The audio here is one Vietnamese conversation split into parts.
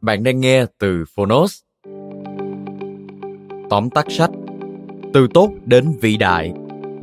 Bạn đang nghe từ Phonos. Tóm tắt sách Từ tốt đến vĩ đại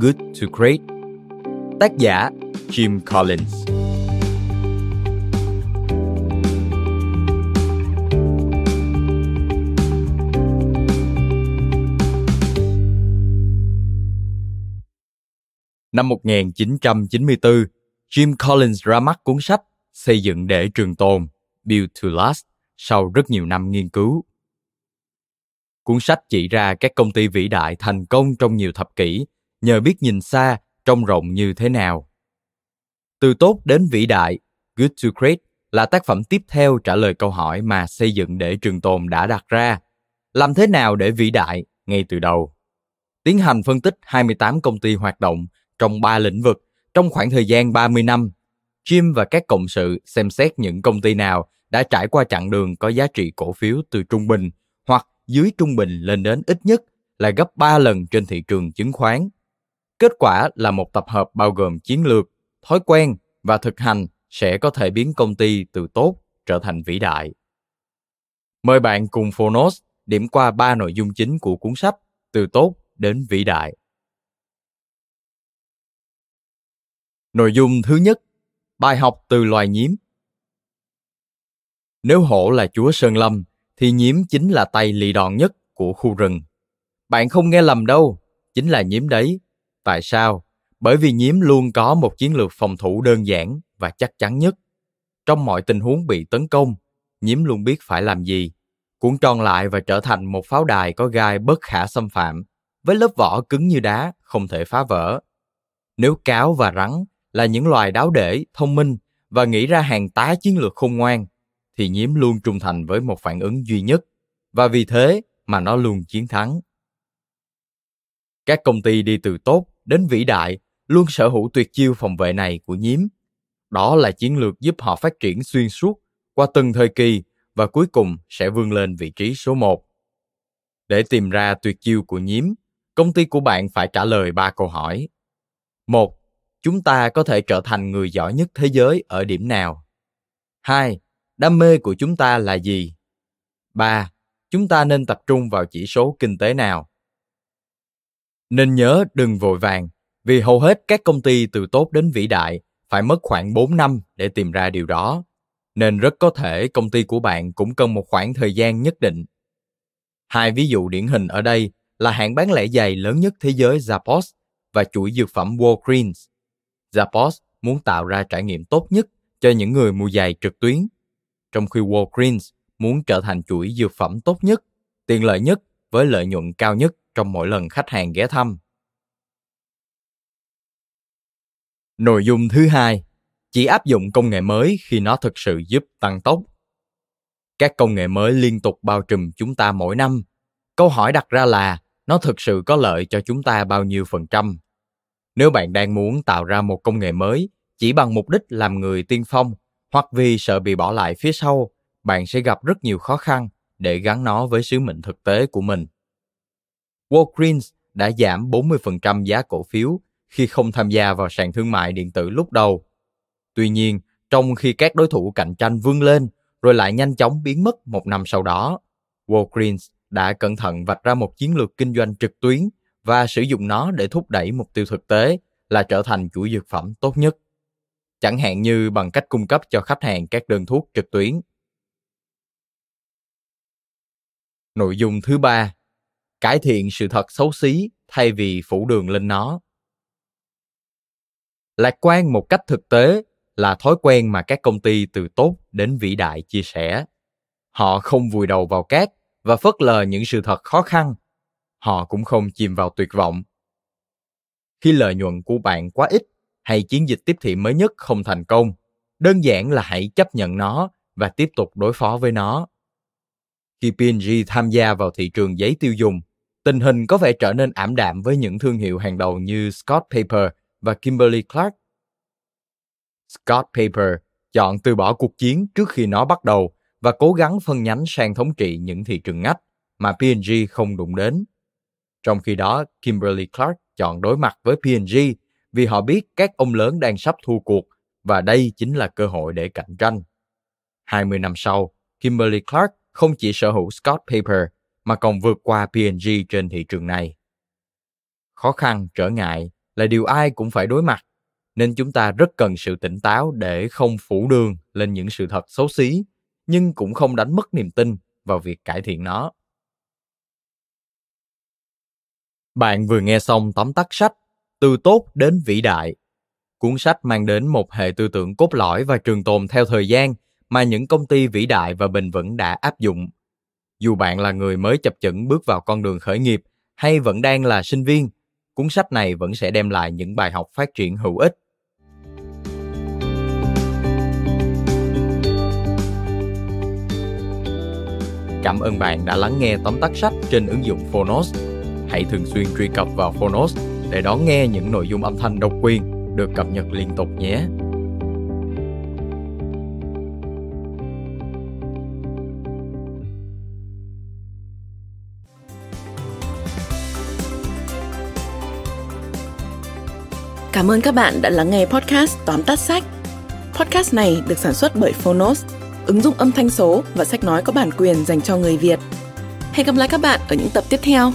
Good to Great. Tác giả Jim Collins. Năm 1994, Jim Collins ra mắt cuốn sách Xây dựng để trường tồn, Build to Last sau rất nhiều năm nghiên cứu. Cuốn sách chỉ ra các công ty vĩ đại thành công trong nhiều thập kỷ nhờ biết nhìn xa, trông rộng như thế nào. Từ tốt đến vĩ đại, Good to Great là tác phẩm tiếp theo trả lời câu hỏi mà xây dựng để trường tồn đã đặt ra. Làm thế nào để vĩ đại ngay từ đầu? Tiến hành phân tích 28 công ty hoạt động trong 3 lĩnh vực trong khoảng thời gian 30 năm. Jim và các cộng sự xem xét những công ty nào đã trải qua chặng đường có giá trị cổ phiếu từ trung bình hoặc dưới trung bình lên đến ít nhất là gấp 3 lần trên thị trường chứng khoán. Kết quả là một tập hợp bao gồm chiến lược, thói quen và thực hành sẽ có thể biến công ty từ tốt trở thành vĩ đại. Mời bạn cùng Phonos điểm qua ba nội dung chính của cuốn sách từ tốt đến vĩ đại. Nội dung thứ nhất, bài học từ loài nhiễm. Nếu hổ là chúa Sơn Lâm, thì nhiễm chính là tay lì đòn nhất của khu rừng. Bạn không nghe lầm đâu, chính là nhiễm đấy. Tại sao? Bởi vì nhiễm luôn có một chiến lược phòng thủ đơn giản và chắc chắn nhất. Trong mọi tình huống bị tấn công, nhiễm luôn biết phải làm gì, cuốn tròn lại và trở thành một pháo đài có gai bất khả xâm phạm, với lớp vỏ cứng như đá, không thể phá vỡ. Nếu cáo và rắn là những loài đáo để, thông minh và nghĩ ra hàng tá chiến lược khôn ngoan, thì nhiễm luôn trung thành với một phản ứng duy nhất và vì thế mà nó luôn chiến thắng. Các công ty đi từ tốt đến vĩ đại luôn sở hữu tuyệt chiêu phòng vệ này của nhiễm. Đó là chiến lược giúp họ phát triển xuyên suốt qua từng thời kỳ và cuối cùng sẽ vươn lên vị trí số 1. Để tìm ra tuyệt chiêu của nhiễm, công ty của bạn phải trả lời ba câu hỏi. Một, Chúng ta có thể trở thành người giỏi nhất thế giới ở điểm nào? Hai, Đam mê của chúng ta là gì? 3. Chúng ta nên tập trung vào chỉ số kinh tế nào? Nên nhớ đừng vội vàng, vì hầu hết các công ty từ tốt đến vĩ đại phải mất khoảng 4 năm để tìm ra điều đó, nên rất có thể công ty của bạn cũng cần một khoảng thời gian nhất định. Hai ví dụ điển hình ở đây là hãng bán lẻ giày lớn nhất thế giới Zappos và chuỗi dược phẩm Walgreens. Zappos muốn tạo ra trải nghiệm tốt nhất cho những người mua giày trực tuyến trong khi Walgreens muốn trở thành chuỗi dược phẩm tốt nhất, tiện lợi nhất với lợi nhuận cao nhất trong mỗi lần khách hàng ghé thăm. Nội dung thứ hai, chỉ áp dụng công nghệ mới khi nó thực sự giúp tăng tốc. Các công nghệ mới liên tục bao trùm chúng ta mỗi năm. Câu hỏi đặt ra là nó thực sự có lợi cho chúng ta bao nhiêu phần trăm? Nếu bạn đang muốn tạo ra một công nghệ mới chỉ bằng mục đích làm người tiên phong hoặc vì sợ bị bỏ lại phía sau, bạn sẽ gặp rất nhiều khó khăn để gắn nó với sứ mệnh thực tế của mình. Walgreens đã giảm 40% giá cổ phiếu khi không tham gia vào sàn thương mại điện tử lúc đầu. Tuy nhiên, trong khi các đối thủ cạnh tranh vươn lên rồi lại nhanh chóng biến mất một năm sau đó, Walgreens đã cẩn thận vạch ra một chiến lược kinh doanh trực tuyến và sử dụng nó để thúc đẩy mục tiêu thực tế là trở thành chuỗi dược phẩm tốt nhất. Chẳng hạn như bằng cách cung cấp cho khách hàng các đơn thuốc trực tuyến. Nội dung thứ ba, cải thiện sự thật xấu xí thay vì phủ đường lên nó. Lạc quan một cách thực tế là thói quen mà các công ty từ tốt đến vĩ đại chia sẻ. Họ không vùi đầu vào cát và phớt lờ những sự thật khó khăn. Họ cũng không chìm vào tuyệt vọng. Khi lợi nhuận của bạn quá ít hay chiến dịch tiếp thị mới nhất không thành công, đơn giản là hãy chấp nhận nó và tiếp tục đối phó với nó. Khi P&G tham gia vào thị trường giấy tiêu dùng, tình hình có vẻ trở nên ảm đạm với những thương hiệu hàng đầu như Scott Paper và Kimberly Clark. Scott Paper chọn từ bỏ cuộc chiến trước khi nó bắt đầu và cố gắng phân nhánh sang thống trị những thị trường ngách mà P&G không đụng đến. Trong khi đó, Kimberly Clark chọn đối mặt với P&G vì họ biết các ông lớn đang sắp thua cuộc và đây chính là cơ hội để cạnh tranh. 20 năm sau, Kimberly Clark không chỉ sở hữu Scott Paper mà còn vượt qua P&G trên thị trường này. Khó khăn, trở ngại là điều ai cũng phải đối mặt, nên chúng ta rất cần sự tỉnh táo để không phủ đường lên những sự thật xấu xí, nhưng cũng không đánh mất niềm tin vào việc cải thiện nó. Bạn vừa nghe xong tóm tắt sách từ tốt đến vĩ đại. Cuốn sách mang đến một hệ tư tưởng cốt lõi và trường tồn theo thời gian mà những công ty vĩ đại và bền vững đã áp dụng. Dù bạn là người mới chập chững bước vào con đường khởi nghiệp hay vẫn đang là sinh viên, cuốn sách này vẫn sẽ đem lại những bài học phát triển hữu ích. Cảm ơn bạn đã lắng nghe tóm tắt sách trên ứng dụng Phonos. Hãy thường xuyên truy cập vào Phonos để đón nghe những nội dung âm thanh độc quyền được cập nhật liên tục nhé. Cảm ơn các bạn đã lắng nghe podcast Tóm tắt sách. Podcast này được sản xuất bởi Phonos, ứng dụng âm thanh số và sách nói có bản quyền dành cho người Việt. Hẹn gặp lại các bạn ở những tập tiếp theo.